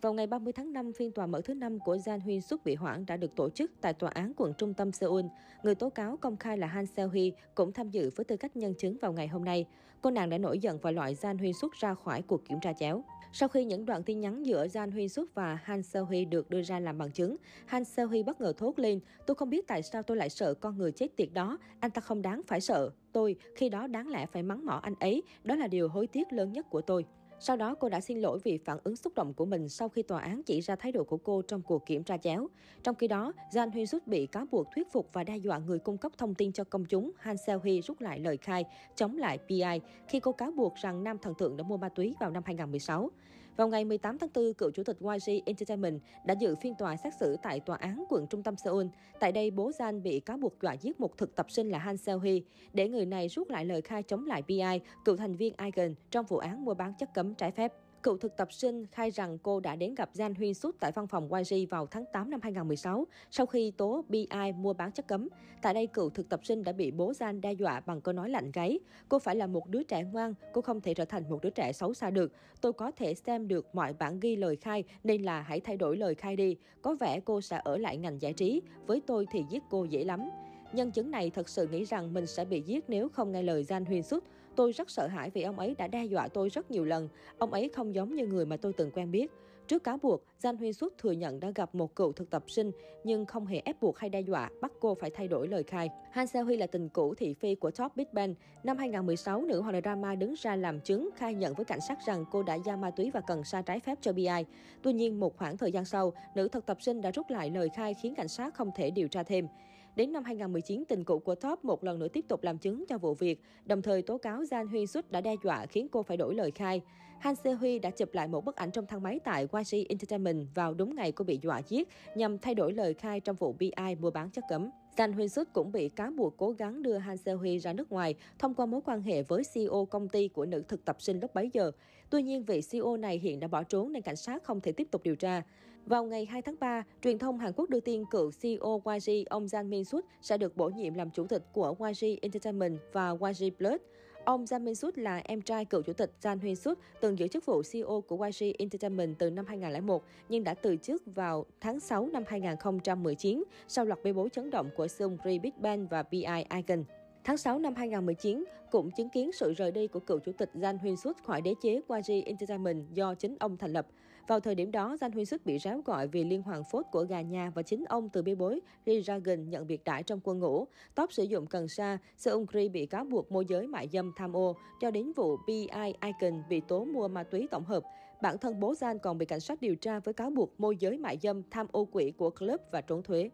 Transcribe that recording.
Vào ngày 30 tháng 5, phiên tòa mở thứ năm của Jan Huy Suk bị hoãn đã được tổ chức tại tòa án quận trung tâm Seoul. Người tố cáo công khai là Han Seo Hee cũng tham dự với tư cách nhân chứng vào ngày hôm nay. Cô nàng đã nổi giận và loại Jan Huy Suk ra khỏi cuộc kiểm tra chéo. Sau khi những đoạn tin nhắn giữa Jan Huy Suk và Han Seo Hee được đưa ra làm bằng chứng, Han Seo Hee bất ngờ thốt lên, tôi không biết tại sao tôi lại sợ con người chết tiệt đó, anh ta không đáng phải sợ. Tôi, khi đó đáng lẽ phải mắng mỏ anh ấy, đó là điều hối tiếc lớn nhất của tôi. Sau đó, cô đã xin lỗi vì phản ứng xúc động của mình sau khi tòa án chỉ ra thái độ của cô trong cuộc kiểm tra chéo. Trong khi đó, Jan Huy Rút bị cáo buộc thuyết phục và đe dọa người cung cấp thông tin cho công chúng. Han Seo Hee rút lại lời khai, chống lại PI khi cô cáo buộc rằng nam thần tượng đã mua ma túy vào năm 2016. Vào ngày 18 tháng 4, cựu chủ tịch YG Entertainment đã dự phiên tòa xét xử tại tòa án quận trung tâm Seoul. Tại đây, bố Jan bị cáo buộc dọa giết một thực tập sinh là Han Seo Hee để người này rút lại lời khai chống lại PI, cựu thành viên Icon trong vụ án mua bán chất cấm trái phép. Cựu thực tập sinh khai rằng cô đã đến gặp Jan Huyên Sút tại văn phòng YG vào tháng 8 năm 2016 sau khi tố BI mua bán chất cấm. Tại đây, cựu thực tập sinh đã bị bố Jan đe dọa bằng câu nói lạnh gáy. Cô phải là một đứa trẻ ngoan, cô không thể trở thành một đứa trẻ xấu xa được. Tôi có thể xem được mọi bản ghi lời khai nên là hãy thay đổi lời khai đi. Có vẻ cô sẽ ở lại ngành giải trí. Với tôi thì giết cô dễ lắm. Nhân chứng này thật sự nghĩ rằng mình sẽ bị giết nếu không nghe lời Jan Huyên Sút. Tôi rất sợ hãi vì ông ấy đã đe dọa tôi rất nhiều lần. Ông ấy không giống như người mà tôi từng quen biết. Trước cáo buộc, Jan Huy Xuất thừa nhận đã gặp một cựu thực tập sinh nhưng không hề ép buộc hay đe dọa, bắt cô phải thay đổi lời khai. Han Seo Huy là tình cũ thị phi của Top Big Bang. Năm 2016, nữ hoàng drama đứng ra làm chứng khai nhận với cảnh sát rằng cô đã giao ma túy và cần sa trái phép cho BI. Tuy nhiên, một khoảng thời gian sau, nữ thực tập sinh đã rút lại lời khai khiến cảnh sát không thể điều tra thêm. Đến năm 2019, tình cũ của Top một lần nữa tiếp tục làm chứng cho vụ việc, đồng thời tố cáo Giang Huyên Sút đã đe dọa khiến cô phải đổi lời khai. Han Se Huy đã chụp lại một bức ảnh trong thang máy tại YG Entertainment vào đúng ngày cô bị dọa giết nhằm thay đổi lời khai trong vụ BI mua bán chất cấm. Jang Huyên Suk cũng bị cáo buộc cố gắng đưa Han Se-hui ra nước ngoài thông qua mối quan hệ với CEO công ty của nữ thực tập sinh lúc bấy giờ. Tuy nhiên, vị CEO này hiện đã bỏ trốn nên cảnh sát không thể tiếp tục điều tra. Vào ngày 2 tháng 3, truyền thông Hàn Quốc đưa tin cựu CEO YG ông Jang Min Suk sẽ được bổ nhiệm làm chủ tịch của YG Entertainment và YG Plus. Ông Jang Min Suk là em trai cựu chủ tịch Jang Hyun Suk, từng giữ chức vụ CEO của YG Entertainment từ năm 2001 nhưng đã từ chức vào tháng 6 năm 2019 sau loạt bê bối chấn động của Seungri Big Bang và BI Icon. Tháng 6 năm 2019, cũng chứng kiến sự rời đi của cựu chủ tịch Jang Huyên Suk khỏi đế chế YG Entertainment do chính ông thành lập. Vào thời điểm đó, danh Huy Sức bị ráo gọi vì liên hoàn phốt của gà nhà và chính ông từ bê bối Ri Dragon nhận biệt đãi trong quân ngũ. Top sử dụng cần sa, Seungri bị cáo buộc môi giới mại dâm tham ô, cho đến vụ BI Icon bị tố mua ma túy tổng hợp. Bản thân bố Gian còn bị cảnh sát điều tra với cáo buộc môi giới mại dâm tham ô quỹ của club và trốn thuế.